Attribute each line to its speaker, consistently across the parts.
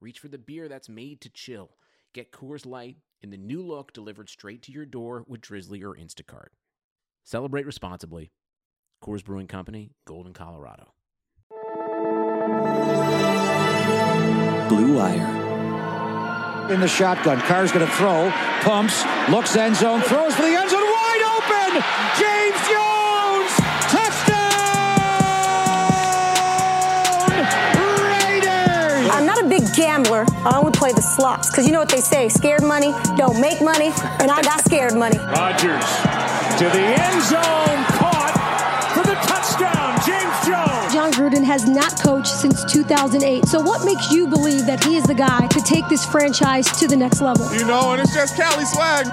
Speaker 1: reach for the beer that's made to chill. Get Coors Light in the new look delivered straight to your door with Drizly or Instacart. Celebrate responsibly. Coors Brewing Company, Golden, Colorado.
Speaker 2: Blue Wire.
Speaker 3: In the shotgun, Carr's going to throw, pumps, looks end zone, throws for the end zone, wide open! James
Speaker 4: I only play the slots because you know what they say: scared money don't make money, and I got scared money.
Speaker 5: Rodgers to the end zone, caught for the touchdown. James Jones.
Speaker 6: Jon Gruden has not coached since 2008. So, what makes you believe that he is the guy to take this franchise to the next level?
Speaker 7: You know, and it's just Cali swag.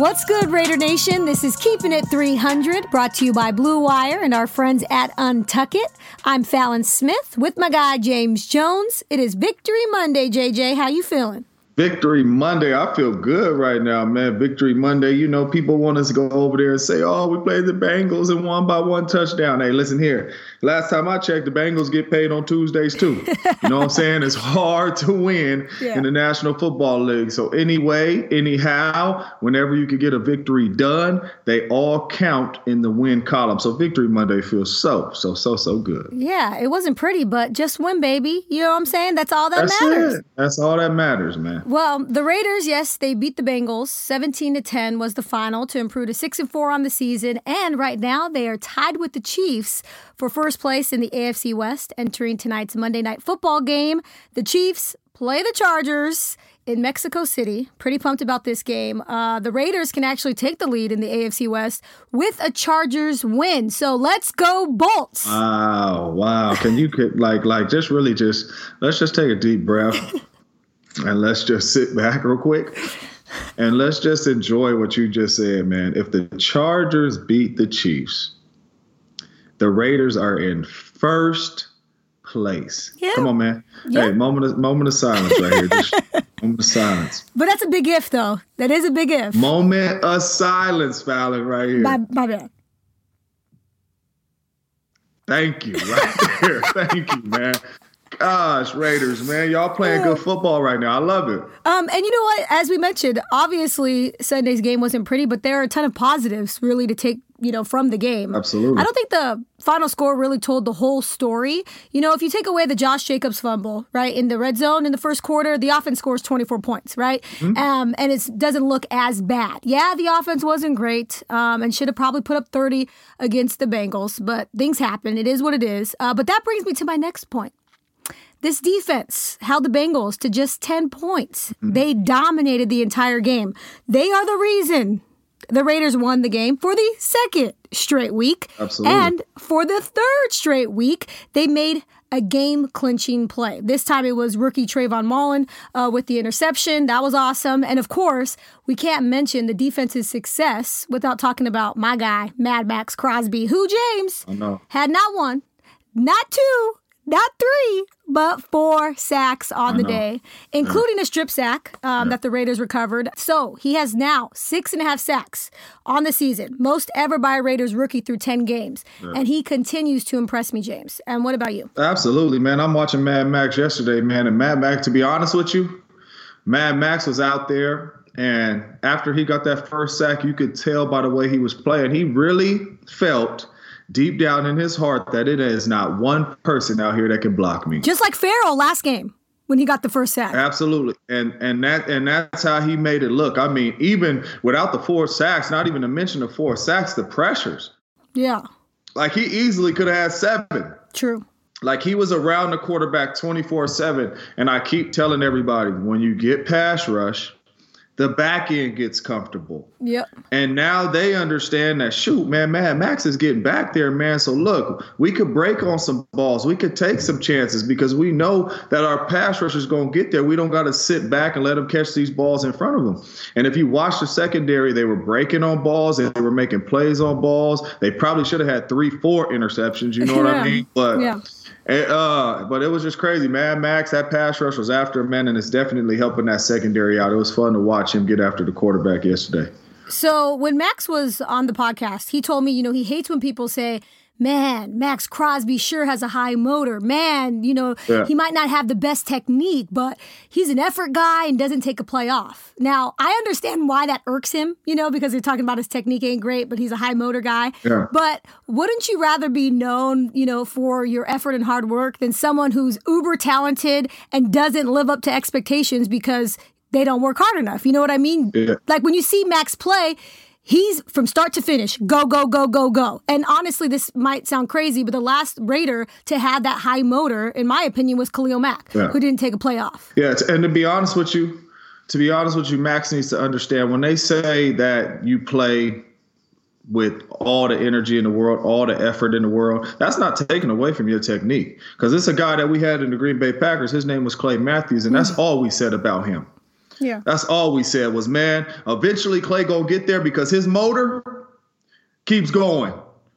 Speaker 6: What's good, Raider Nation? This is Keeping It 300, brought to you by Blue Wire and our friends at Untuckit. I'm Fallon Smith with my guy James Jones. It is Victory Monday, JJ. How you feeling?
Speaker 7: Victory Monday. I feel good right now, man. Victory Monday. You know, people want us to go over there and say, oh, we played the Bengals and won by one touchdown. Hey, listen here. Last time I checked, the Bengals get paid on Tuesdays too. You know what I'm saying? It's hard to win yeah. in the National Football League. So, anyway, anyhow, whenever you can get a victory done, they all count in the win column. So, Victory Monday feels so, so, so, so good.
Speaker 6: Yeah, it wasn't pretty, but just win, baby. You know what I'm saying? That's all that
Speaker 7: That's
Speaker 6: matters.
Speaker 7: It. That's all that matters, man.
Speaker 6: Well, the Raiders, yes, they beat the Bengals. 17 to 10 was the final to improve to 6 and 4 on the season. And right now, they are tied with the Chiefs for first place in the AFC West entering tonight's Monday night football game. The Chiefs play the Chargers in Mexico City. Pretty pumped about this game. Uh, the Raiders can actually take the lead in the AFC West with a Chargers win. So let's go Bolts.
Speaker 7: Wow, wow. Can you like like just really just let's just take a deep breath and let's just sit back real quick. And let's just enjoy what you just said, man. If the Chargers beat the Chiefs, the Raiders are in first place.
Speaker 6: Yeah.
Speaker 7: Come on, man. Yeah. Hey, moment of moment of silence right here. Just moment of silence.
Speaker 6: But that's a big if, though. That is a big if.
Speaker 7: Moment of silence, Fallon, right here.
Speaker 6: My, my bad.
Speaker 7: Thank you, right there. Thank you, man. Gosh, Raiders, man, y'all playing good football right now. I love it.
Speaker 6: Um, and you know what? As we mentioned, obviously Sunday's game wasn't pretty, but there are a ton of positives really to take you know from the game.
Speaker 7: Absolutely.
Speaker 6: I don't think the final score really told the whole story. You know, if you take away the Josh Jacobs fumble, right, in the red zone in the first quarter, the offense scores 24 points, right? Mm-hmm. Um, and it doesn't look as bad. Yeah, the offense wasn't great um, and should have probably put up 30 against the Bengals, but things happen. It is what it is. Uh, but that brings me to my next point. This defense held the Bengals to just 10 points. Mm-hmm. They dominated the entire game. They are the reason the Raiders won the game for the second straight week.
Speaker 7: Absolutely.
Speaker 6: And for the third straight week, they made a game clinching play. This time it was rookie Trayvon Mullen uh, with the interception. That was awesome. And of course, we can't mention the defense's success without talking about my guy, Mad Max Crosby, who James had not one, not two, not three, but four sacks on the day, including yeah. a strip sack um, yeah. that the Raiders recovered. So he has now six and a half sacks on the season, most ever by a Raiders rookie through 10 games. Yeah. And he continues to impress me, James. And what about you?
Speaker 7: Absolutely, man. I'm watching Mad Max yesterday, man. And Mad Max, to be honest with you, Mad Max was out there. And after he got that first sack, you could tell by the way he was playing, he really felt – deep down in his heart that it is not one person out here that can block me.
Speaker 6: Just like Ferrell last game when he got the first sack.
Speaker 7: Absolutely. And and that and that's how he made it look. I mean, even without the four sacks, not even to mention the four sacks, the pressures.
Speaker 6: Yeah.
Speaker 7: Like he easily could have had seven.
Speaker 6: True.
Speaker 7: Like he was around the quarterback 24 7. And I keep telling everybody when you get pass rush, the back end gets comfortable.
Speaker 6: Yep.
Speaker 7: And now they understand that shoot, man, Mad Max is getting back there, man. So look, we could break on some balls. We could take some chances because we know that our pass rush is going to get there. We don't got to sit back and let them catch these balls in front of them. And if you watch the secondary, they were breaking on balls. And they were making plays on balls. They probably should have had three, four interceptions. You know what I mean? But
Speaker 6: Yeah.
Speaker 7: It, uh, but it was just crazy. man. Max, that pass rush was after man, and it's definitely helping that secondary out. It was fun to watch him get after the quarterback yesterday.
Speaker 6: So when Max was on the podcast, he told me, you know, he hates when people say, man, Max Crosby sure has a high motor. Man, you know,
Speaker 7: Yeah.
Speaker 6: he might not have the best technique, but he's an effort guy and doesn't take a play off. Now, I understand why that irks him, you know, because they're talking about his technique ain't great, but he's a high motor guy.
Speaker 7: Yeah.
Speaker 6: But wouldn't you rather be known, you know, for your effort and hard work than someone who's uber talented and doesn't live up to expectations because they don't work hard enough? You know what I mean?
Speaker 7: Yeah.
Speaker 6: Like when you see Max play, he's from start to finish, go, go, go, go, go. And honestly, this might sound crazy, but the last Raider to have that high motor, in my opinion, was Khalil Mack,
Speaker 7: Yeah.
Speaker 6: who didn't take a play off.
Speaker 7: Yeah, and to be honest with you, to be honest with you, Max needs to understand when they say that you play with all the energy in the world, all the effort in the world, that's not taken away from your technique. Because it's a guy that we had in the Green Bay Packers. His name was Clay Matthews, and that's mm. all we said about him.
Speaker 6: Yeah.
Speaker 7: That's all we said was, man, eventually Clay gonna get there because his motor keeps going.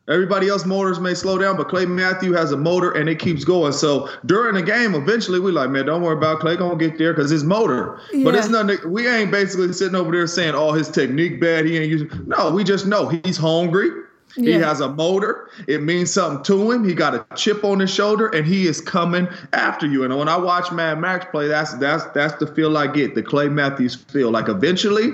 Speaker 7: Everybody else motors may slow down, but Clay Matthew has a motor and it keeps going. So during the game, eventually we like, man, don't worry about Clay gonna get there because his motor. Yeah. But it's nothing. We ain't basically sitting over there saying, oh, his technique bad. He ain't using. No, we just know he's hungry. He has a motor. It means something to him. He got a chip on his shoulder, and he is coming after you. And when I watch Mad Max play, that's that's that's the feel I get. The Clay Matthews feel. Like eventually,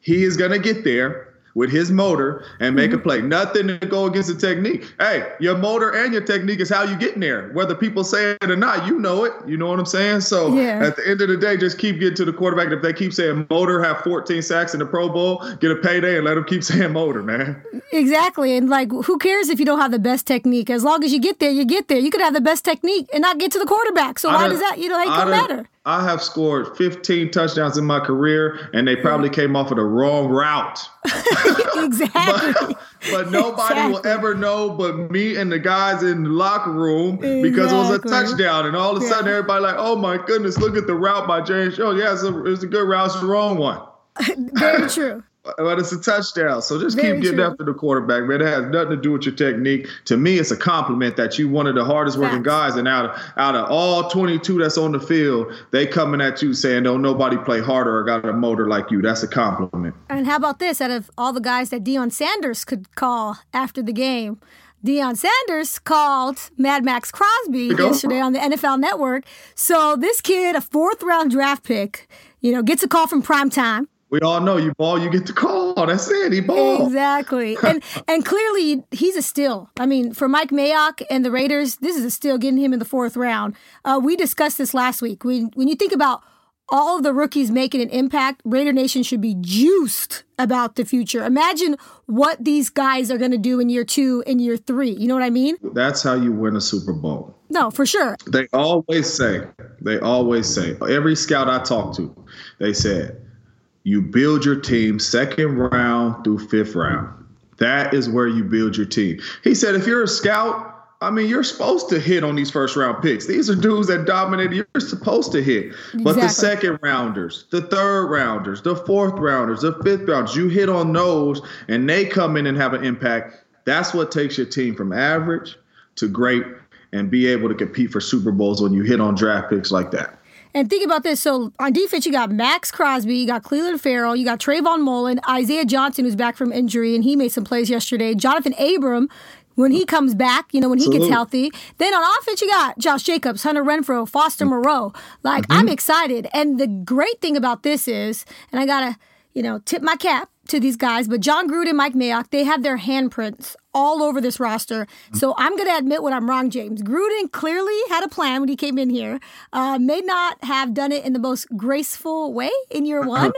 Speaker 7: he is gonna get there with his motor and make
Speaker 6: Mm-hmm.
Speaker 7: a play. Nothing to go against the technique. Hey, your motor and your technique is how you get in there. Whether people say it or not, you know it. You know what I'm saying? So
Speaker 6: Yeah.
Speaker 7: at the end of the day, just keep getting to the quarterback. If they keep saying motor, have 14 sacks in the Pro Bowl, get a payday and let them keep saying motor, man.
Speaker 6: Exactly. And like, who cares if you don't have the best technique? As long as you get there, you get there. You could have the best technique and not get to the quarterback. So
Speaker 7: I
Speaker 6: why does that, you know, it
Speaker 7: I
Speaker 6: don't
Speaker 7: done-
Speaker 6: matter?
Speaker 7: I have scored 15 touchdowns in my career, and they probably came off of the wrong route.
Speaker 6: exactly.
Speaker 7: but nobody will ever know but me and the guys in the locker room because it was a touchdown. And all of a sudden,
Speaker 6: Yeah.
Speaker 7: everybody like, oh my goodness, look at the route by James Jones. Yeah, it's a, it's a good route. It's the wrong one.
Speaker 6: Very true.
Speaker 7: But it's a touchdown. So just
Speaker 6: Very
Speaker 7: keep getting
Speaker 6: true.
Speaker 7: after the quarterback, man. It has nothing to do with your technique. To me, it's a compliment that you one of the hardest working guys, and out of out of all 22 that's on the field, they coming at you saying, "Don't nobody play harder or got a motor like you." That's a compliment.
Speaker 6: And how about this? Out of all the guys that Deion Sanders could call after the game, Deion Sanders called Mad Max Crosby yesterday on the NFL Network. So this kid, a fourth round draft pick, you know, gets a call from primetime.
Speaker 7: We all know you ball, you get the call. That's it. He ball.
Speaker 6: Exactly. and and clearly he's a steal. I mean, for Mike Mayock and the Raiders, this is a steal getting him in the fourth round. Uh, we discussed this last week. When when you think about all of the rookies making an impact, Raider Nation should be juiced about the future. Imagine what these guys are going to do in year two, in year three. You know what I mean?
Speaker 7: That's how you win a Super Bowl.
Speaker 6: No, for sure.
Speaker 7: They always say, they always say, every scout I talk to, they said, you build your team second round through fifth round. That is where you build your team. He said, if you're a scout, I mean, you're supposed to hit on these first round picks. These are dudes that dominated. You're supposed to hit. But the second rounders, the third rounders, the fourth rounders, the fifth rounders, you hit on those and they come in and have an impact. That's what takes your team from average to great and be able to compete for Super Bowls when you hit on draft picks like that.
Speaker 6: And think about this. So on defense, you got Max Crosby, you got Clelin Ferrell, you got Trayvon Mullen, Isaiah Johnson, who's back from injury, and he made some plays yesterday. Johnathan Abram, when he comes back, you know, when he gets healthy. Then on offense, you got Josh Jacobs, Hunter Renfrow, Foster mm. Moreau. Like, mm-hmm. I'm excited. And the great thing about this is, and I got to, you know, tip my cap to these guys, but Jon Gruden, Mike Mayock, they have their handprints all over this roster. So I'm going to admit when I'm wrong, James. Gruden clearly had a plan when he came in here. Uh, may not have done it in the most graceful way in year one.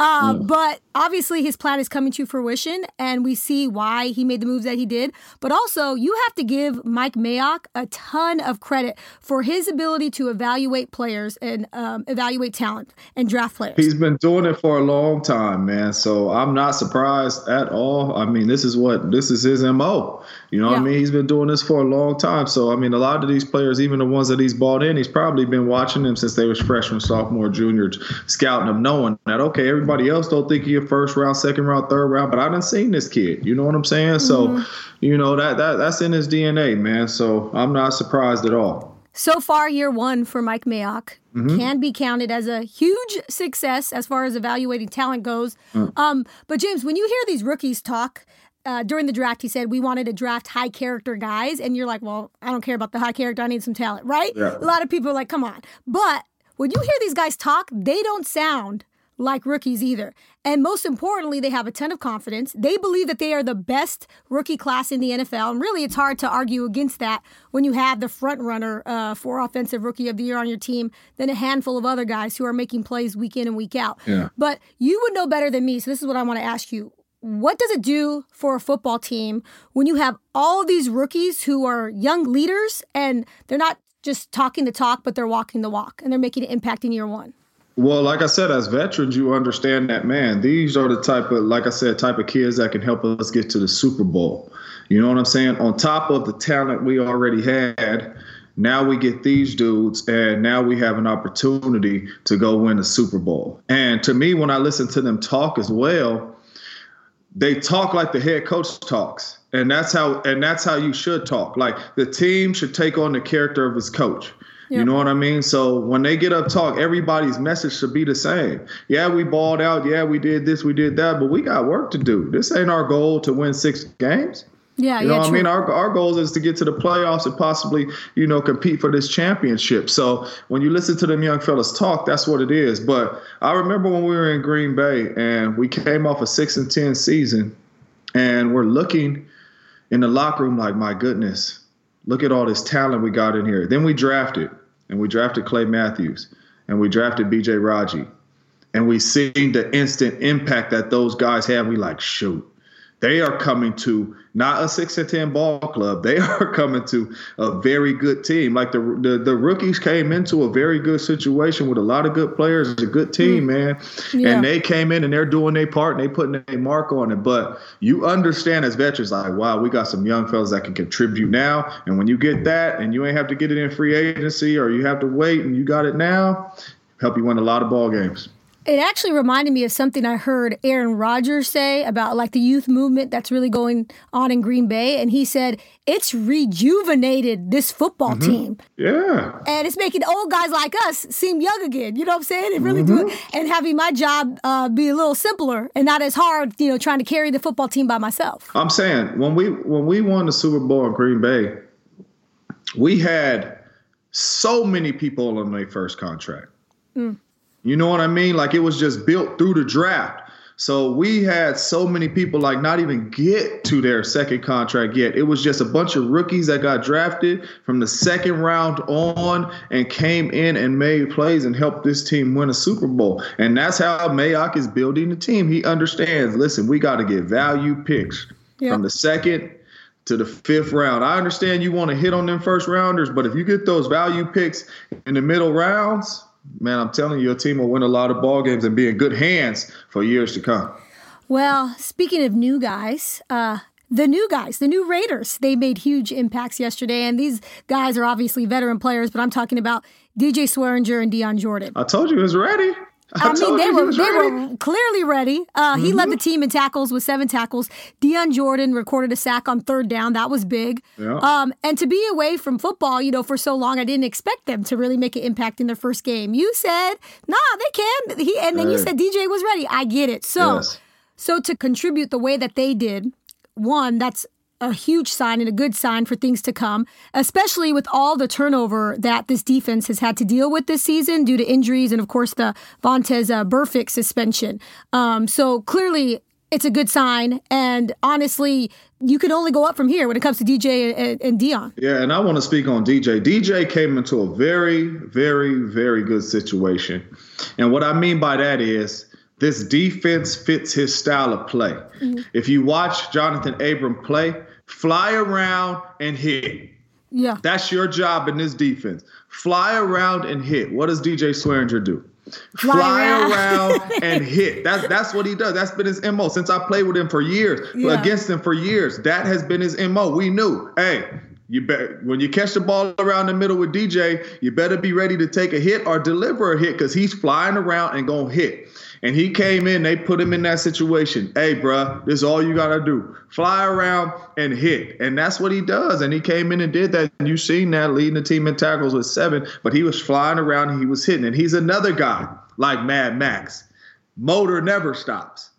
Speaker 6: Uh, But obviously, his plan is coming to fruition, and we see why he made the moves that he did. But also, you have to give Mike Mayock a ton of credit for his ability to evaluate players and um, evaluate talent and draft players.
Speaker 7: He's been doing it for a long time, man. So I'm not surprised at all. I mean, this is what this is his mo. You know what I mean? He's been doing this for a long time. So I mean, a lot of these players, even the ones that he's bought in, he's probably been watching them since they was freshman, sophomore, junior, scouting them, knowing that okay, everybody else don't think he a first round, second round, third round, but I done seen this kid. You know what I'm saying? So, mm-hmm. you know that that that's in his DNA, man. So I'm not surprised at all.
Speaker 6: So far, year one for Mike Mayock mm-hmm. can be counted as a huge success as far as evaluating talent goes. Mm. Um, but James, when you hear these rookies talk uh, during the draft, he said we wanted to draft high character guys, and you're like, well, I don't care about the high character. I need some talent, right?
Speaker 7: Yeah.
Speaker 6: A lot of people are like, come on. But when you hear these guys talk, they don't sound like rookies either. And most importantly, they have a ton of confidence. They believe that they are the best rookie class in the NFL. And really, it's hard to argue against that when you have the front runner uh, for offensive rookie of the year on your team, than a handful of other guys who are making plays week in and week out.
Speaker 7: Yeah.
Speaker 6: But you would know better than me. So this is what I want to ask you. What does it do for a football team when you have all these rookies who are young leaders and they're not just talking the talk, but they're walking the walk and they're making an impact in year one?
Speaker 7: Well, like I said, as veterans, you understand that, man. These are the type of, like I said, type of kids that can help us get to the Super Bowl. You know what I'm saying? On top of the talent we already had, now we get these dudes, and now we have an opportunity to go win the Super Bowl. And to me, when I listen to them talk as well, they talk like the head coach talks and that's how and that's how you should talk like the team should take on the character of his coach you know what I mean? So when they get up talk, everybody's message should be the same. Yeah, we balled out. Yeah, we did this, we did that, but we got work to do. This ain't our goal to win six games.
Speaker 6: Yeah,
Speaker 7: You know
Speaker 6: yeah,
Speaker 7: what I mean? Our, our goal is to get to the playoffs and possibly, you know, compete for this championship. So when you listen to them young fellas talk, that's what it is. But I remember when we were in Green Bay and we came off a six and ten season and we're looking in the locker room like, my goodness, look at all this talent we got in here. Then we drafted and we drafted Clay Matthews and we drafted BJ Raji and we seen the instant impact that those guys have. We like, shoot, they are coming to not a six and ten ball club. They are coming to a very good team. Like the the, the rookies came into a very good situation with a lot of good players. It's a good mm. team, man.
Speaker 6: Yeah.
Speaker 7: And they came in and they're doing their part and they putting their mark on it. But you understand as veterans, like, wow, we got some young fellas that can contribute now. And when you get that, and you ain't have to get it in free agency or you have to wait, and you got it now, help you win a lot of ball games.
Speaker 6: It actually reminded me of something I heard Aaron Rodgers say about like the youth movement that's really going on in Green Bay. And he said, it's rejuvenated this football mm-hmm. team.
Speaker 7: Yeah.
Speaker 6: And it's making old guys like us seem young again. You know what I'm saying? It really do it. Mm-hmm. And having my job uh, be a little simpler and not as hard, you know, trying to carry the football team by myself.
Speaker 7: I'm saying when we when we won the Super Bowl in Green Bay, we had so many people on their first contract. Mm. You know what I mean? Like it was just built through the draft. So we had so many people like not even get to their second contract yet. It was just a bunch of rookies that got drafted from the second round on and came in and made plays and helped this team win a Super Bowl. And that's how Mayock is building the team. He understands, listen, we got to get value picks
Speaker 6: Yeah.
Speaker 7: from the second to the fifth round. I understand you want to hit on them first rounders, but if you get those value picks in the middle rounds, man, I'm telling you, your team will win a lot of ball games and be in good hands for years to come.
Speaker 6: Well, speaking of new guys, uh, the new guys, the new Raiders, they made huge impacts yesterday. And these guys are obviously veteran players, but I'm talking about DJ Swearinger and Dion Jordan.
Speaker 7: I told you he was ready. I,
Speaker 6: I, mean, they were they
Speaker 7: ready. Mm-hmm.
Speaker 6: were clearly ready. Uh, He led the team in tackles with seven tackles. Dion Jordan recorded a sack on third down. That was big.
Speaker 7: Yeah.
Speaker 6: Um, and to be away from football, you know, for so long, I didn't expect them to really make an impact in their first game. You said, "Nah, they can." He and then you said DJ was ready. I get it. So,
Speaker 7: Yes.
Speaker 6: so to contribute the way that they did, one that's a huge sign and a good sign for things to come, especially with all the turnover that this defense has had to deal with this season due to injuries and, of course, the Vontaze uh, Burfict suspension. Um, so clearly, it's a good sign. And honestly, you can only go up from here when it comes to DJ and, and Dion.
Speaker 7: Yeah, and I want to speak on DJ. DJ came into a very, very, very good situation. And what I mean by that is this defense fits his style of play. Mm-hmm. If you watch Johnathan Abram play, fly around and hit.
Speaker 6: Yeah.
Speaker 7: That's your job in this defense. Fly around and hit. What does DJ Swearinger do? Fly, Fly around. around and hit. That's that's what he does. That's been his MO since I played with him for years, yeah. against him for years. That has been his MO. We knew, hey, you bet when you catch the ball around the middle with DJ, you better be ready to take a hit or deliver a hit because he's flying around and gonna hit. And he came in, they put him in that situation. Hey, bruh, this is all you gotta do. Fly around and hit. And that's what he does. And he came in and did that. And you've seen that leading the team in tackles with seven, but he was flying around and he was hitting. And he's another guy like Mad Max. Motor never stops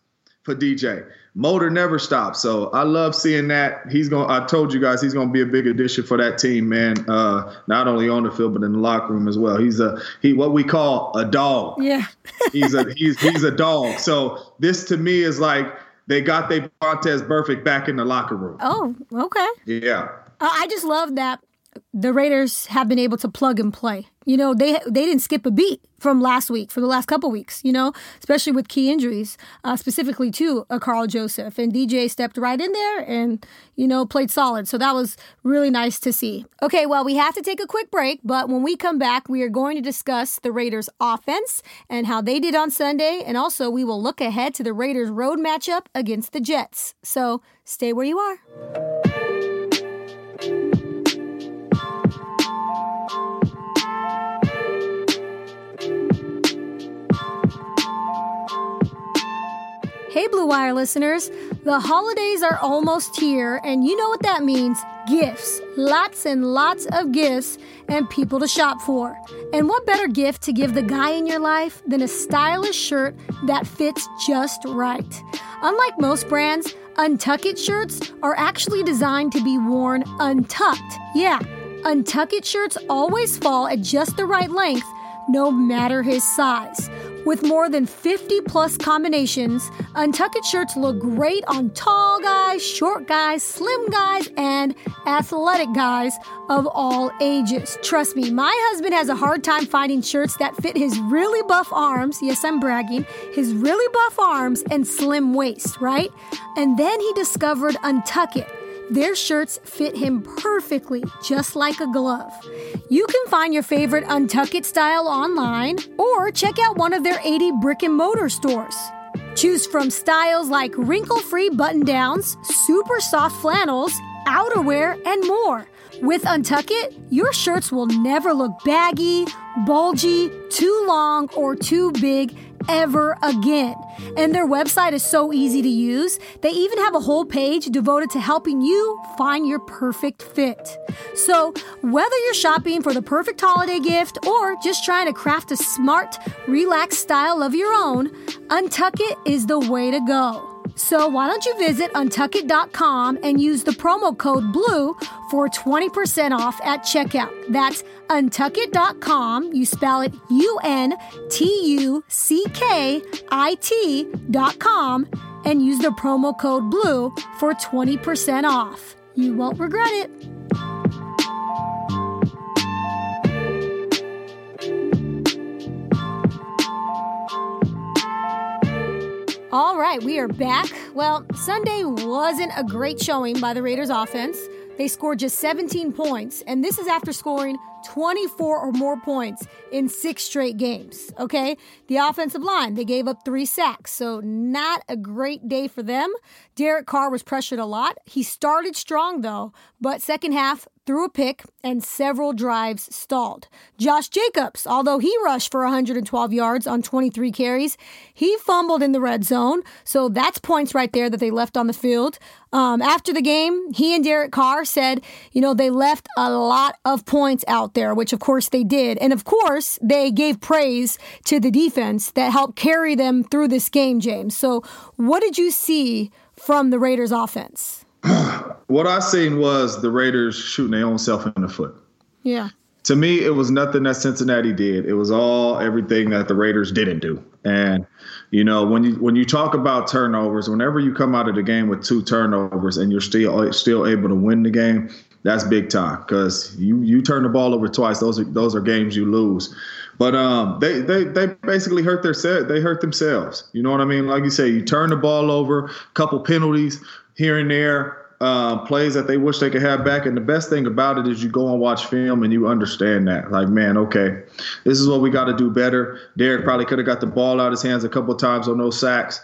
Speaker 7: for DJ motor never stops. So I love seeing that. He's going. I told you guys he's going to be a big addition for that team, man. Uh, not only on the field but in the locker room as well. He's a he what we call a dog.
Speaker 6: Yeah.
Speaker 7: he's a he's he's a dog. So this to me is like they got their Vontaze Burfict back in the locker room.
Speaker 6: Oh, okay.
Speaker 7: Yeah.
Speaker 6: I just love that the Raiders have been able to plug and play. You know, they they didn't skip a beat from last week for the last couple weeks. You know, especially with key injuries, uh, specifically to a Karl Joseph and DJ stepped right in there and you know played solid. So that was really nice to see. Okay, well we have to take a quick break, but when we come back, we are going to discuss the Raiders' offense and how they did on Sunday, and also we will look ahead to the Raiders' road matchup against the Jets. So stay where you are. Hey, Blue Wire listeners. The holidays are almost here, and you know what that means gifts. Lots and lots of gifts and people to shop for. And what better gift to give the guy in your life than a stylish shirt that fits just right? Unlike most brands, Untuckit shirts are actually designed to be worn untucked. Yeah, Untuckit shirts always fall at just the right length, no matter his size. With more than 50 plus combinations, Untuckit shirts look great on tall guys, short guys, slim guys, and athletic guys of all ages. Trust me, my husband has a hard time finding shirts that fit his really buff arms. Yes, I'm bragging. His really buff arms and slim waist, right? And then he discovered Untuckit their shirts fit him perfectly, just like a glove. You can find your favorite Untuckit style online or check out one of their 80 brick and mortar stores. Choose from styles like wrinkle free button downs, super soft flannels, outerwear, and more. With Untuckit, your shirts will never look baggy, bulgy, too long, or too big ever again. And their website is so easy to use. They even have a whole page devoted to helping you find your perfect fit. So, whether you're shopping for the perfect holiday gift or just trying to craft a smart, relaxed style of your own, Untuckit is the way to go. So why don't you visit untuckit.com and use the promo code BLUE for 20% off at checkout. That's untuckit.com. You spell it U N T U C K I T.com and use the promo code BLUE for 20% off. You won't regret it. All right, we are back. Well, Sunday wasn't a great showing by the Raiders offense. They scored just 17 points, and this is after scoring 24 or more points in six straight games. Okay. The offensive line, they gave up three sacks. So, not a great day for them. Derek Carr was pressured a lot. He started strong, though, but second half, threw a pick and several drives stalled. Josh Jacobs, although he rushed for 112 yards on 23 carries, he fumbled in the red zone. So that's points right there that they left on the field. Um, after the game, he and Derek Carr said, you know, they left a lot of points out there, which of course they did. And of course, they gave praise to the defense that helped carry them through this game, James. So what did you see from the Raiders offense?
Speaker 7: what I seen was the Raiders shooting their own self in the foot.
Speaker 6: Yeah.
Speaker 7: To me, it was nothing that Cincinnati did. It was all everything that the Raiders didn't do. And you know, when you when you talk about turnovers, whenever you come out of the game with two turnovers and you're still still able to win the game, that's big time because you you turn the ball over twice. Those are those are games you lose. But um, they they they basically hurt their set. they hurt themselves. You know what I mean? Like you say, you turn the ball over, couple penalties here and there, uh, plays that they wish they could have back. And the best thing about it is you go and watch film and you understand that. Like, man, okay, this is what we got to do better. Derek probably could have got the ball out of his hands a couple times on those sacks.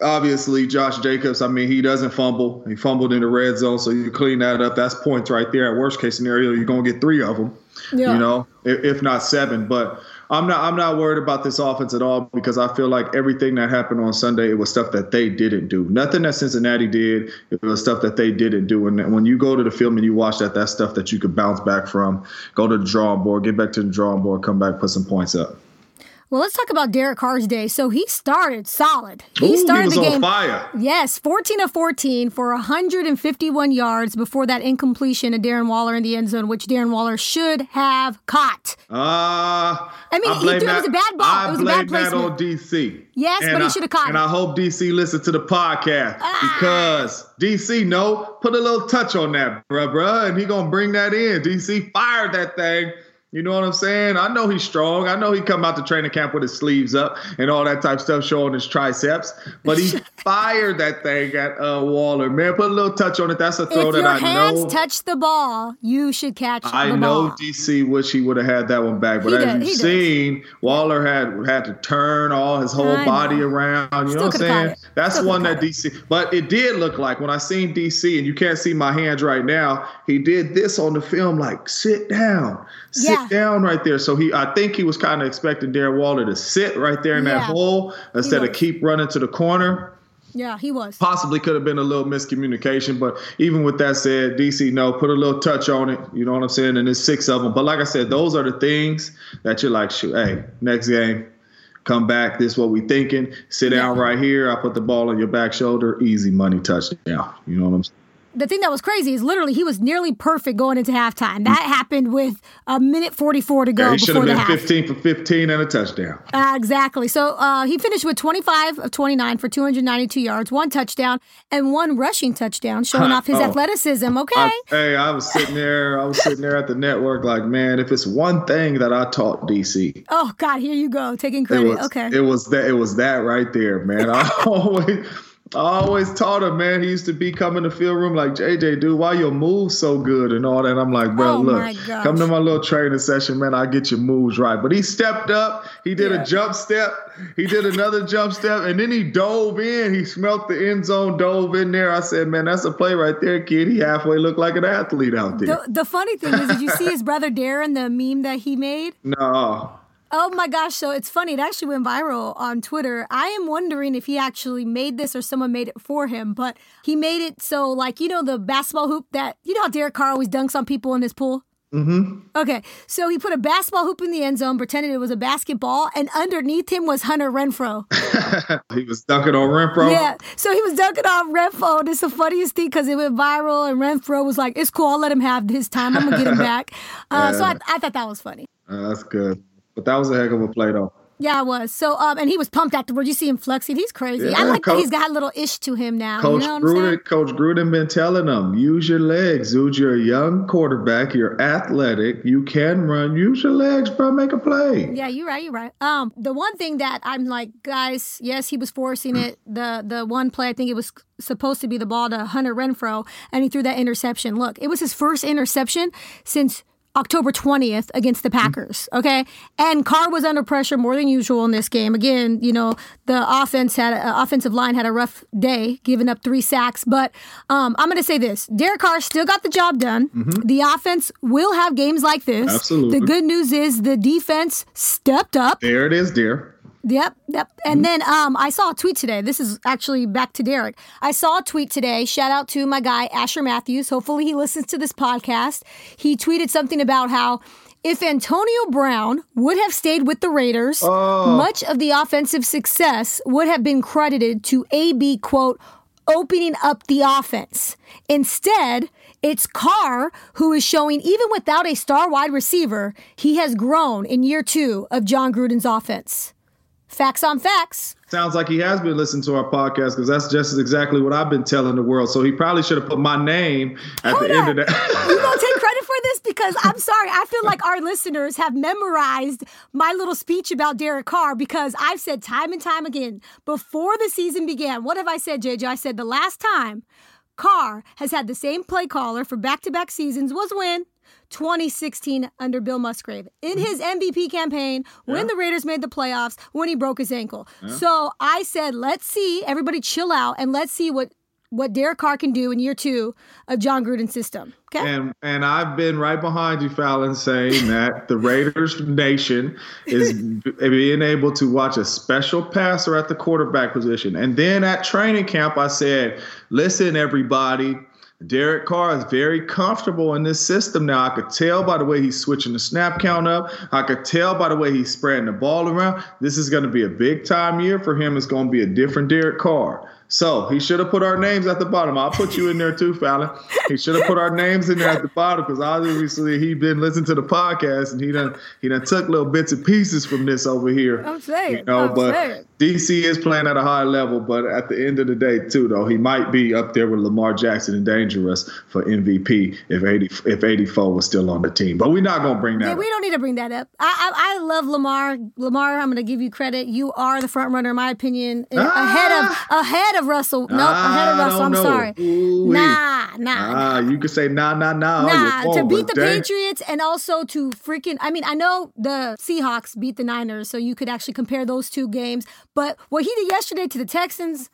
Speaker 7: Obviously, Josh Jacobs, I mean, he doesn't fumble. He fumbled in the red zone, so you clean that up. That's points right there. At worst case scenario, you're going to get three of them, yeah. you know, if, if not seven. But I'm not I'm not worried about this offense at all because I feel like everything that happened on Sunday it was stuff that they didn't do. Nothing that Cincinnati did. It was stuff that they didn't do. And when you go to the film and you watch that, that's stuff that you could bounce back from. Go to the drawing board, get back to the drawing board, come back, put some points up.
Speaker 6: Well, let's talk about Derek Carr's day. So he started solid. He
Speaker 7: Ooh,
Speaker 6: started
Speaker 7: he
Speaker 6: the game.
Speaker 7: fire.
Speaker 6: Yes, 14 of 14 for 151 yards before that incompletion of Darren Waller in the end zone, which Darren Waller should have caught.
Speaker 7: Uh, I
Speaker 6: mean,
Speaker 7: I
Speaker 6: he threw, it was a bad ball.
Speaker 7: I
Speaker 6: it was a bad placement.
Speaker 7: that on DC.
Speaker 6: Yes,
Speaker 7: and
Speaker 6: but he should have caught it.
Speaker 7: And
Speaker 6: it.
Speaker 7: I hope DC listened to the podcast
Speaker 6: Ah.
Speaker 7: because DC no put a little touch on that, bruh, bruh, and he gonna bring that in. DC fired that thing. You know what I'm saying? I know he's strong. I know he come out to training camp with his sleeves up and all that type stuff, showing his triceps. But he fired that thing at uh, Waller. Man, put a little touch on it. That's a throw
Speaker 6: if
Speaker 7: that
Speaker 6: your
Speaker 7: I
Speaker 6: hands
Speaker 7: know.
Speaker 6: touch the ball, you should catch
Speaker 7: I
Speaker 6: the
Speaker 7: know
Speaker 6: ball.
Speaker 7: DC wish he would have had that one back, but
Speaker 6: He
Speaker 7: as
Speaker 6: did,
Speaker 7: you've seen, Waller had had to turn all his whole
Speaker 6: I
Speaker 7: body
Speaker 6: know.
Speaker 7: around. You
Speaker 6: Still
Speaker 7: know what I'm saying? That's
Speaker 6: Still
Speaker 7: one that DC. But it did look like when I seen DC, and you can't see my hands right now. He did this on the film, like sit down, sit
Speaker 6: Yeah.
Speaker 7: Down right there. So he, I think he was kind of expecting Darren Waller to sit right there in
Speaker 6: Yeah.
Speaker 7: that hole instead of keep running to the corner
Speaker 6: Yeah, he was.
Speaker 7: possibly could have been a little miscommunication. But even with that said, DC, no, put a little touch on it. You know what I'm saying? And there's six of them. But like I said, those are the things that you're like, shoot, hey, next game, come back. This is what we thinking. Sit down right here. I put the ball on your back shoulder. Easy money touchdown. You know what I'm saying?
Speaker 6: The thing that was crazy is literally he was nearly perfect going into halftime. That happened with a minute 44 to go
Speaker 7: Yeah, he should have been
Speaker 6: half.
Speaker 7: 15 for 15 and a touchdown.
Speaker 6: Uh, exactly. So uh, he finished with 25 of 29 for 292 yards, one touchdown, and one rushing touchdown, showing off his
Speaker 7: Oh.
Speaker 6: athleticism. Okay.
Speaker 7: I, hey, I was sitting there. I was sitting there at the network, like, man, if it's one thing that I taught DC,
Speaker 6: oh God, here you go, taking
Speaker 7: It
Speaker 6: credit.
Speaker 7: was,
Speaker 6: okay.
Speaker 7: It was that. It was that right there, man. I always, I always taught him, man. He used to be coming to field room like JJ, dude. Why your moves so good and all that? I'm like, bro,
Speaker 6: Oh,
Speaker 7: look, come to my little training session, man. I get your moves right. But he stepped up. He did
Speaker 6: Yeah.
Speaker 7: a jump step. He did another jump step, and then he dove in. He smelt the end zone, dove in there. I said, man, that's a play right there, kid. He halfway looked like an athlete out there.
Speaker 6: the, the funny thing is, did you see his brother Darren, the meme that he made?
Speaker 7: no.
Speaker 6: Oh my gosh, so it's funny. It actually went viral on Twitter. I am wondering if he actually made this or someone made it for him, but he made it so, like, you know, the basketball hoop that, you know how Derek Carr always dunks on people in his pool?
Speaker 7: Mm-hmm.
Speaker 6: Okay, so he put a basketball hoop in the end zone, pretended it was a basketball, and underneath him was Hunter Renfrow.
Speaker 7: he was dunking on Renfrow.
Speaker 6: Yeah, so he was dunking on Renfrow. and It's the funniest thing because it went viral, and Renfrow was like, "It's cool, I'll let him have his time. I'm gonna get him back." Uh, So I, I thought that was funny.
Speaker 7: Uh, that's good. But that was a heck of a play, though.
Speaker 6: Yeah, it was. So, um, and he was pumped afterwards. You see him flexing. He's crazy. I
Speaker 7: Yeah,
Speaker 6: like that he's got a little ish to him now.
Speaker 7: Coach
Speaker 6: you know what I'm?
Speaker 7: Gruden, Coach Gruden been telling them, use your legs, dude. You're a young quarterback. You're athletic. You can run. Use your legs, bro. Make a play.
Speaker 6: Yeah, you're right. You're right. Um, the one thing that I'm like, guys, yes, he was forcing it. The the one play, I think it was supposed to be the ball to Hunter Renfrow, and he threw that interception. Look, it was his first interception since October 20th against the Packers. Okay, and Carr was under pressure more than usual in this game. Again, you know the offense had uh, offensive line had a rough day, giving up three sacks. But um, I'm going to say this: Derek Carr still got the job done. The offense will have games like this.
Speaker 7: Absolutely.
Speaker 6: The good news is the defense stepped up.
Speaker 7: There it is, dear.
Speaker 6: Yep, yep.
Speaker 7: Mm-hmm.
Speaker 6: And then um, I saw a tweet today. This is actually back to Derek. I saw a tweet today. Shout out to my guy Asher Matthews. Hopefully he listens to this podcast. He tweeted something about how if Antonio Brown would have stayed with the Raiders,
Speaker 7: Oh.
Speaker 6: much of the offensive success would have been credited to AB quote opening up the offense. Instead, it's Carr who is showing, even without a star wide receiver, he has grown in year two of Jon Gruden's offense. Facts on facts.
Speaker 7: Sounds like he has been listening to our podcast because that's just exactly what I've been telling the world. So he probably should have put my name at
Speaker 6: Hold
Speaker 7: the end of that.
Speaker 6: you gonna take credit for this? Because I'm sorry, I feel like our listeners have memorized my little speech about Derek Carr because I've said time and time again before the season began. What have I said, JJ? I said the last time Carr has had the same play caller for back-to-back seasons was when 2016 under Bill Musgrave in mm-hmm. his MVP campaign when the Raiders made the playoffs when he broke his ankle. So I said, let's see, everybody chill out and let's see what what Derek Carr can do in year two of Jon Gruden's system. Okay.
Speaker 7: And and I've been right behind you, Fallon, saying that the Raiders nation is being able to watch a special passer at the quarterback position. And then at training camp, I said, "Listen, everybody." Derek Carr is very comfortable in this system now. I could tell by the way he's switching the snap count up. I could tell by the way he's spreading the ball around. This is going to be a big time year for him. It's going to be a different Derek Carr. So he should have put our names at the bottom. I'll put you in there too, Fallon. He should have put our names in there at the bottom because obviously he been listening to the podcast and he done he done took little bits and pieces from this over here.
Speaker 6: I'm saying,
Speaker 7: you know,
Speaker 6: I'm
Speaker 7: but
Speaker 6: saying.
Speaker 7: DC is playing at a high level. But at the end of the day, too, though, he might be up there with Lamar Jackson and dangerous for MVP if eighty if eighty four was still on the team. But we're not gonna bring that.
Speaker 6: Yeah,
Speaker 7: up.
Speaker 6: we don't need to bring that up. I, I I love Lamar. Lamar, I'm going to give you credit. You are the front runner, in my opinion, ahead of ah! ahead of Russell. No, ahead of Russell. I'm
Speaker 7: know.
Speaker 6: sorry.
Speaker 7: Ooh-wee.
Speaker 6: Nah, nah,
Speaker 7: Ah, you could say nah, nah, nah.
Speaker 6: Nah, to beat the
Speaker 7: dang.
Speaker 6: Patriots and also to freaking I mean, I know the Seahawks beat the Niners, so you could actually compare those two games. But what he did yesterday to the Texans,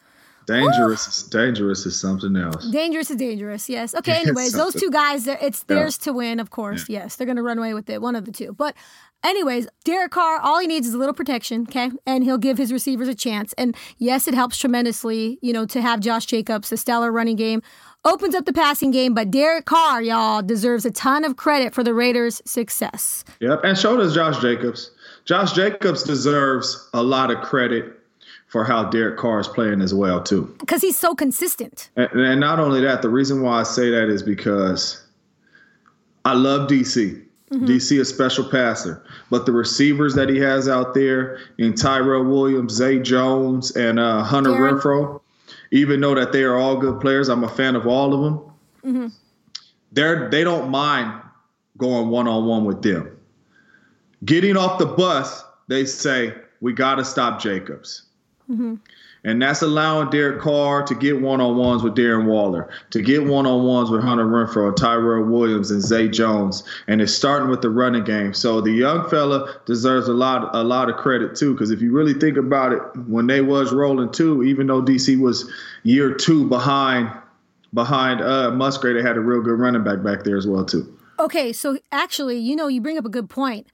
Speaker 7: Dangerous, is dangerous is something else.
Speaker 6: dangerous is dangerous. Yes. Okay, anyways, those two guys, it's theirs to win, of course. Yes, they're going to run away with it, one of the two. But anyways, Derek Carr, all he needs is a little protection, okay? And he'll give his receivers a chance. And yes, it helps tremendously, you know, to have Josh Jacobs, a stellar running game. Opens up the passing game, but Derek Carr, y'all, deserves a ton of credit for the Raiders' success.
Speaker 7: Yep, and so does Josh Jacobs. Josh Jacobs deserves a lot of credit for how Derek Carr is playing as well too.
Speaker 6: Because he's so consistent.
Speaker 7: And, and not only that, the reason why I say that is because I love DC. Mm-hmm. DC is a special passer, but the receivers that he has out there in Tyrell Williams, Zay Jones, and uh, Hunter
Speaker 6: Darren.
Speaker 7: Renfrow, even though that they are all good players, I'm a fan of all of them. Mm-hmm. They're they don't mind going one on one with them. Getting off the bus, they say we got to stop Jacobs. Mm-hmm. And that's allowing Derek Carr to get one on ones with Darren Waller, to get one on ones with Hunter Renfrow, Tyrell Williams, and Zay Jones. And it's starting with the running game. So the young fella deserves a lot, a lot of credit too. Because if you really think about it, when they was rolling too, even though DC was year two behind, behind uh, Musgrave, they had a real good running back back there as well too.
Speaker 6: Okay, so actually, you know, you bring up a good point.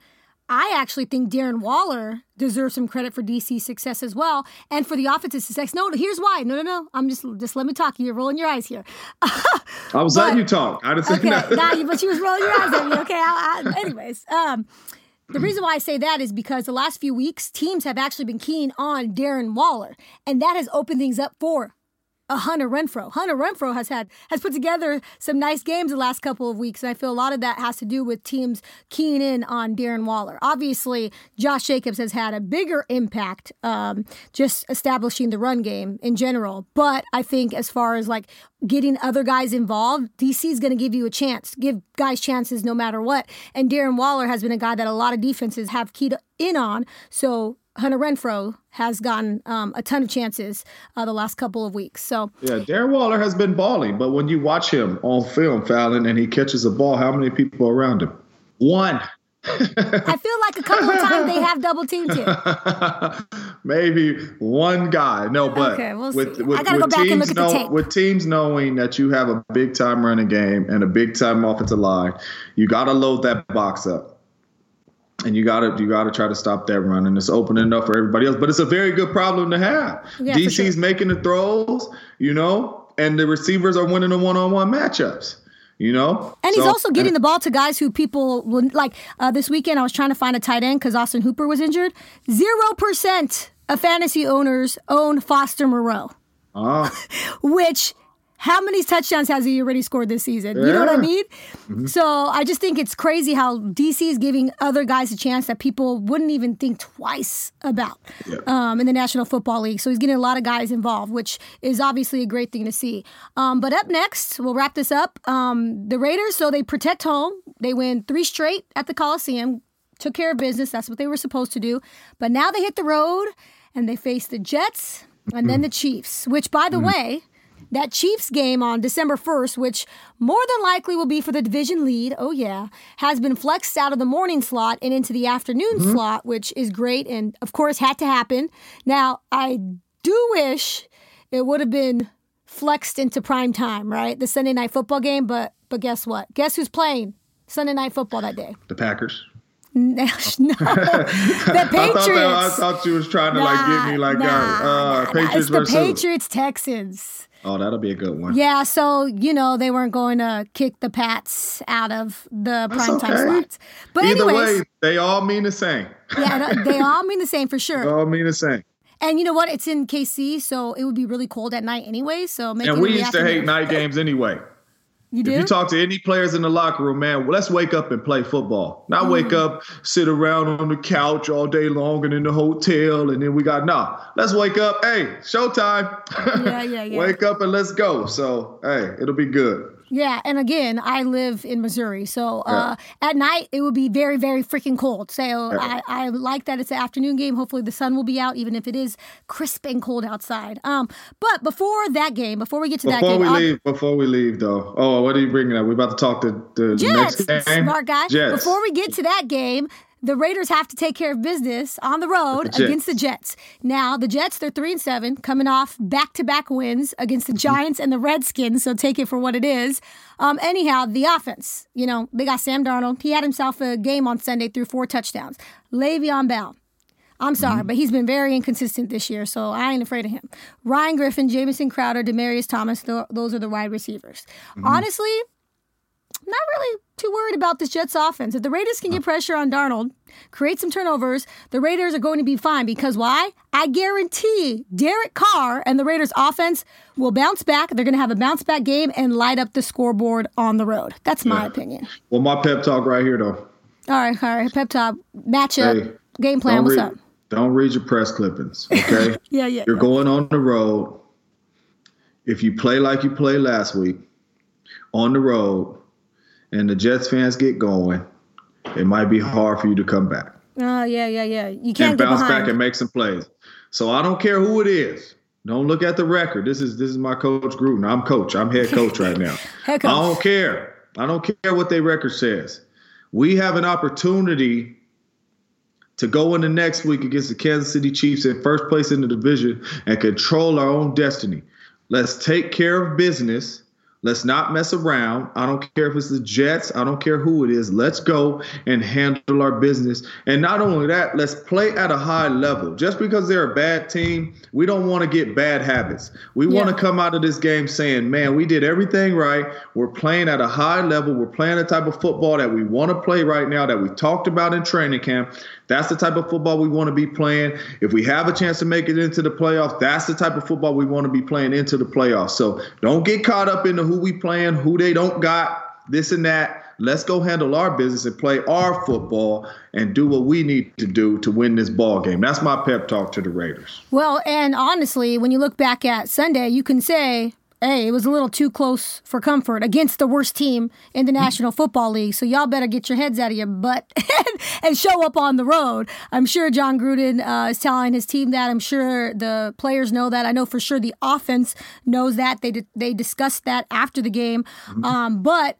Speaker 6: I actually think Darren Waller deserves some credit for DC's success as well, and for the offensive success. No, here's why. No, no, no. I'm just just let me talk. You're rolling your eyes here.
Speaker 7: I was
Speaker 6: But-
Speaker 7: letting you talk. I didn't say
Speaker 6: Okay,
Speaker 7: nothing.
Speaker 6: nah, but you was rolling your eyes at me. Okay, I, I, anyways, um, the reason why I say that is because the last few weeks teams have actually been keen on Darren Waller, and that has opened things up for a Hunter Renfrow. Hunter Renfrow has had has put together some nice games the last couple of weeks, and I feel a lot of that has to do with teams keying in on Darren Waller. Obviously, Josh Jacobs has had a bigger impact, um, just establishing the run game in general. But I think as far as like getting other guys involved, DC is going to give you a chance, give guys chances no matter what. And Darren Waller has been a guy that a lot of defenses have keyed in on. So Hunter Renfrow has gotten um, a ton of chances uh, the last couple of weeks. So
Speaker 7: Yeah, Darren Waller has been balling, but when you watch him on film, Fallon, and he catches a ball, how many people are around him? One.
Speaker 6: I feel like a couple of times they have double teamed him.
Speaker 7: Maybe one guy. No, but
Speaker 6: Okay, we'll
Speaker 7: with,
Speaker 6: see.
Speaker 7: with,
Speaker 6: I gotta
Speaker 7: with
Speaker 6: go back and look at the tape.
Speaker 7: with teams knowing that you have a big time running game and a big time offensive line, you got to load that box up. And you gotta you gotta try to stop that run, and it's opening enough for everybody else. But it's a very good problem to have.
Speaker 6: Yeah,
Speaker 7: DC's
Speaker 6: sure.
Speaker 7: making the throws, you know, and the receivers are winning the one-on-one matchups. You know,
Speaker 6: And he's also getting the ball to guys who people would like. Uh, this weekend, I was trying to find a tight end because Austin Hooper was injured. Zero percent of fantasy owners own Foster Moreau,
Speaker 7: Ah,
Speaker 6: which how many touchdowns has he already scored this season? You know what I mean?
Speaker 7: Mm-hmm.
Speaker 6: So I just think it's crazy how DC is giving other guys a chance that people wouldn't even think twice about um, in the National Football League. So he's getting a lot of guys involved, which is obviously a great thing to see. Um, but up next, we'll wrap this up. Um, the Raiders, so they protect home. They win three straight at the Coliseum, took care of business. That's what they were supposed to do. But now they hit the road and they face the Jets and then the Chiefs, which, by the way, that Chiefs game on December 1st, which more than likely will be for the division lead, oh yeah, has been flexed out of the morning slot and into the afternoon slot, which is great and of course had to happen. Now, I do wish it would have been flexed into prime time, right? The Sunday night football game, but but guess what? Guess who's playing Sunday night football that day?
Speaker 7: The Packers.
Speaker 6: no, the
Speaker 7: I thought,
Speaker 6: Patriots.
Speaker 7: that, I thought you was trying to like get me like
Speaker 6: Nah.
Speaker 7: Uh,
Speaker 6: nah, nah.
Speaker 7: Patriots
Speaker 6: It's the
Speaker 7: who?
Speaker 6: Patriots Texans.
Speaker 7: Oh, that'll be a good one.
Speaker 6: Yeah, so you know they weren't going to kick the Pats out of the
Speaker 7: That's
Speaker 6: primetime
Speaker 7: okay.
Speaker 6: slots. But
Speaker 7: Either
Speaker 6: anyways,
Speaker 7: way, they all mean the same.
Speaker 6: yeah, they all mean the same for
Speaker 7: They
Speaker 6: sure.
Speaker 7: all mean the same.
Speaker 6: And you know what? It's in KC, so it would be really cold at night anyway. So
Speaker 7: And we used to hate night games anyway.
Speaker 6: You do?
Speaker 7: If you talk to any players in the locker room, man, let's wake up and play football. Not
Speaker 6: Mm.
Speaker 7: wake up, sit around on the couch all day long and in the hotel, and then we got nah. Let's wake up. Hey, showtime.
Speaker 6: Yeah, yeah, yeah.
Speaker 7: wake up and let's go. So hey, it'll be good.
Speaker 6: Yeah, and again, I live in Missouri, so uh, at night it would be very, very freaking cold. So I, I like that it's an afternoon game. Hopefully the sun will be out, even if it is crisp and cold outside. Um, but before that game, before we get to that
Speaker 7: Before
Speaker 6: game,
Speaker 7: we
Speaker 6: I'll-
Speaker 7: leave, before we leave though. Oh, what are you bringing up? We're about to talk to the
Speaker 6: Jets,
Speaker 7: next game.
Speaker 6: smart guy.
Speaker 7: Jets.
Speaker 6: Before we get to that game, the Raiders have to take care of business on the road
Speaker 7: the
Speaker 6: against the Jets. Now, the Jets, they're three and seven, coming off back to back wins against
Speaker 7: Mm-hmm.
Speaker 6: the Giants and the Redskins. So take it for what it is. Um, anyhow, the offense, you know, they got Sam Darnold. He had himself a game on Sunday threw four touchdowns. Le'Veon Bell. I'm sorry,
Speaker 7: Mm-hmm.
Speaker 6: but he's been very inconsistent this year, so I ain't afraid of him. Ryan Griffin, Jamison Crowder, Demaryius Thomas, th- those are the wide receivers.
Speaker 7: Mm-hmm.
Speaker 6: Honestly, not really too worried about this Jets offense. If the Raiders can get pressure on Darnold, create some turnovers, the Raiders are going to be fine because why? I guarantee Derek Carr and the Raiders offense will bounce back. They're going to have a bounce back game and light up the scoreboard on the road. That's my opinion.
Speaker 7: Well, my pep talk right here though.
Speaker 6: All right, all right. Pep talk, matchup,
Speaker 7: Hey,
Speaker 6: game plan. What's
Speaker 7: read,
Speaker 6: up?
Speaker 7: Don't read your press clippings, okay?
Speaker 6: Yeah, yeah.
Speaker 7: You're
Speaker 6: yeah.
Speaker 7: going on the road. If you play like you played last week on the road and the Jets fans get going, it might be hard for you to come back
Speaker 6: Oh, yeah, yeah, yeah. You can't
Speaker 7: bounce back and make some plays. So I don't care who it is. Don't look at the record. This is this is my coach Gruden. I'm coach. I'm head coach right now.
Speaker 6: Head
Speaker 7: I don't care. I don't care what their record says. We have an opportunity to go into next week against the Kansas City Chiefs in first place in the division and control our own destiny. Let's take care of business. Let's not mess around. I don't care if it's the Jets. I don't care who it is. Let's go and handle our business. And not only that, let's play at a high level. Just because they're a bad team, we don't want to get bad habits. We want to come out of this game saying, man, we did everything right. We're playing at a high level. We're playing the type of football that we want to play right now, that we talked about in training camp. That's the type of football we want to be playing. If we have a chance to make it into the playoffs, that's the type of football we want to be playing into the playoffs. So don't get caught up into who we playing, who they don't got, this and that. Let's go handle our business and play our football and do what we need to do to win this ball game. That's my pep talk to the Raiders.
Speaker 6: Well, and honestly, when you look back at Sunday, you can say, hey, it was a little too close for comfort against the worst team in the National Football League. So y'all better get your heads out of your butt and show up on the road. I'm sure Jon Gruden uh, is telling his team that. I'm sure the players know that. I know for sure the offense knows that. They, they discussed that after the game. Um, but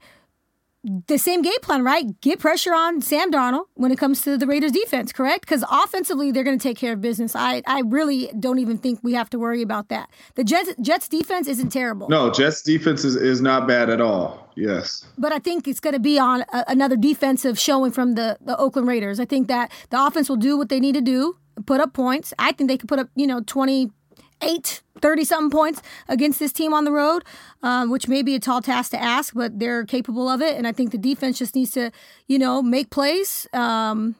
Speaker 6: the same game plan, right? Get pressure on Sam Darnold when it comes to the Raiders defense, correct? Because offensively, they're going to take care of business. I, I really don't even think we have to worry about that. The Jets, Jets defense isn't terrible.
Speaker 7: No, Jets defense is, is not bad at all. Yes.
Speaker 6: But I think it's going to be on a, another defensive showing from the, the Oakland Raiders. I think that the offense will do what they need to do, put up points. I think they could put up, you know, 28, 30 something points against this team on the road, um, which may be a tall task to ask, but they're capable of it. And I think the defense just needs to, you know, make plays, um,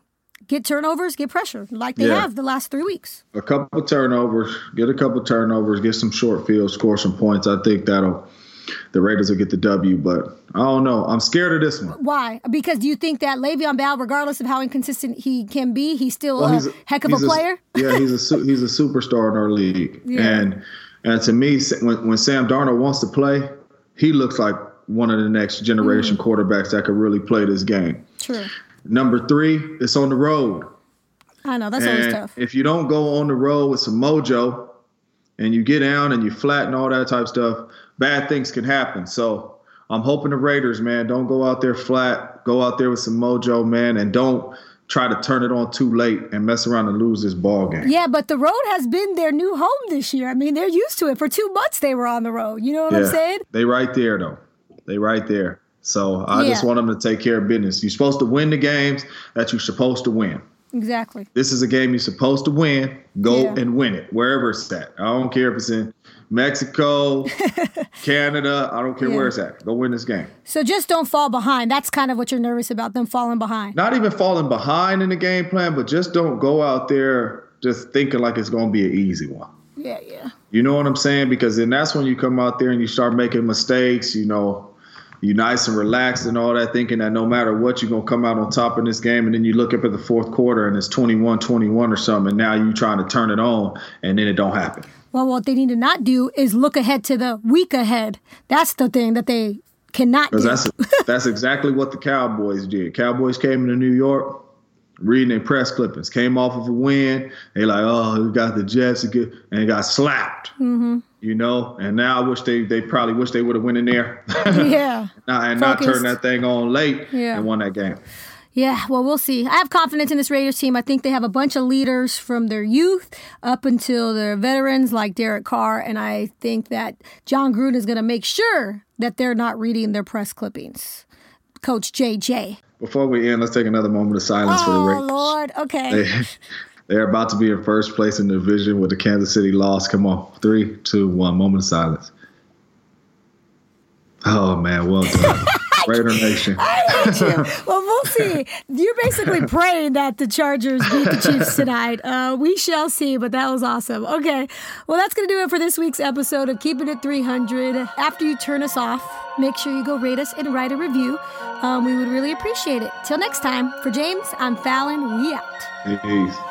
Speaker 6: get turnovers, get pressure like they
Speaker 7: Yeah.
Speaker 6: have the last three weeks.
Speaker 7: a couple turnovers, get a couple turnovers, get some short fields, score some points. I think that'll the Raiders will get the W. But I don't know. I'm scared of this one.
Speaker 6: Why? Because do you think that Le'Veon Bell, regardless of how inconsistent he can be, he's still
Speaker 7: Well,
Speaker 6: a,
Speaker 7: he's
Speaker 6: heck of a
Speaker 7: he's
Speaker 6: player?
Speaker 7: yeah, he's a su- he's a superstar in our league,
Speaker 6: Yeah.
Speaker 7: and and to me, when when Sam Darnold wants to play, he looks like one of the next generation
Speaker 6: Mm.
Speaker 7: quarterbacks that could really play this game.
Speaker 6: True.
Speaker 7: Number three, it's on the road.
Speaker 6: I know that's always tough.
Speaker 7: if you don't go on the road with some mojo and you get down and you flat and all that type of stuff, bad things can happen. So I'm hoping the Raiders, man, don't go out there flat. Go out there with some mojo, man, and don't try to turn it on too late and mess around and lose this ball game.
Speaker 6: Yeah, but the road has been their new home this year. I mean, they're used to it. For two months, they were on the road. You know what I'm saying?
Speaker 7: They right there though. They right there. So I just want them to take care of business. You're supposed to win the games that you're supposed to win.
Speaker 6: Exactly.
Speaker 7: This is a game you're supposed to win. Go
Speaker 6: Yeah.
Speaker 7: and win it wherever it's at. I don't care if it's in Mexico, Canada. I don't care
Speaker 6: Yeah.
Speaker 7: where it's at. Go win this game.
Speaker 6: So just don't fall behind. That's kind of what you're nervous about, them falling behind.
Speaker 7: Not even falling behind in the game plan, but just don't go out there just thinking like it's going to be an easy one.
Speaker 6: Yeah, yeah.
Speaker 7: You know what I'm saying? Because then that's when you come out there and you start making mistakes, you know, you nice and relaxed and all that, thinking that no matter what, you're going to come out on top in this game. And then you look up at the fourth quarter and it's 21 21 or something. And now you're trying to turn it on and then it don't happen.
Speaker 6: Well, what they need to not do is look ahead to the week ahead. That's the thing that they cannot do.
Speaker 7: That's, that's exactly what the Cowboys did. Cowboys came into New York. Reading their press clippings, came off of a win. They like, oh, we got the Jets, again," and got slapped.
Speaker 6: Mm-hmm.
Speaker 7: You know, and now I wish they they probably wish they would have went in there.
Speaker 6: yeah.
Speaker 7: And not
Speaker 6: Focused.
Speaker 7: turn that thing on late
Speaker 6: Yeah.
Speaker 7: and won that game.
Speaker 6: Yeah, well, we'll see. I have confidence in this Raiders team. I think they have a bunch of leaders from their youth up until their veterans like Derek Carr. And I think that Jon Gruden is going to make sure that they're not reading their press clippings. Coach JJ.
Speaker 7: Before we end, let's take another moment of silence for the Raiders.
Speaker 6: Oh,
Speaker 7: Raiders.
Speaker 6: Lord. Okay.
Speaker 7: They, they're about to be in first place in the division with the Kansas City loss. Come on, three, two, one. Moment of silence. Oh man, well done, Raider Nation.
Speaker 6: well, we'll see. You're basically praying that the Chargers beat the Chiefs tonight. Uh, we shall see, but that was awesome. Okay. Well, that's going to do it for this week's episode of Keeping It 300. After you turn us off, make sure you go rate us and write a review. Um, we would really appreciate it. Till next time, for James, I'm Fallon. We out.
Speaker 7: Peace.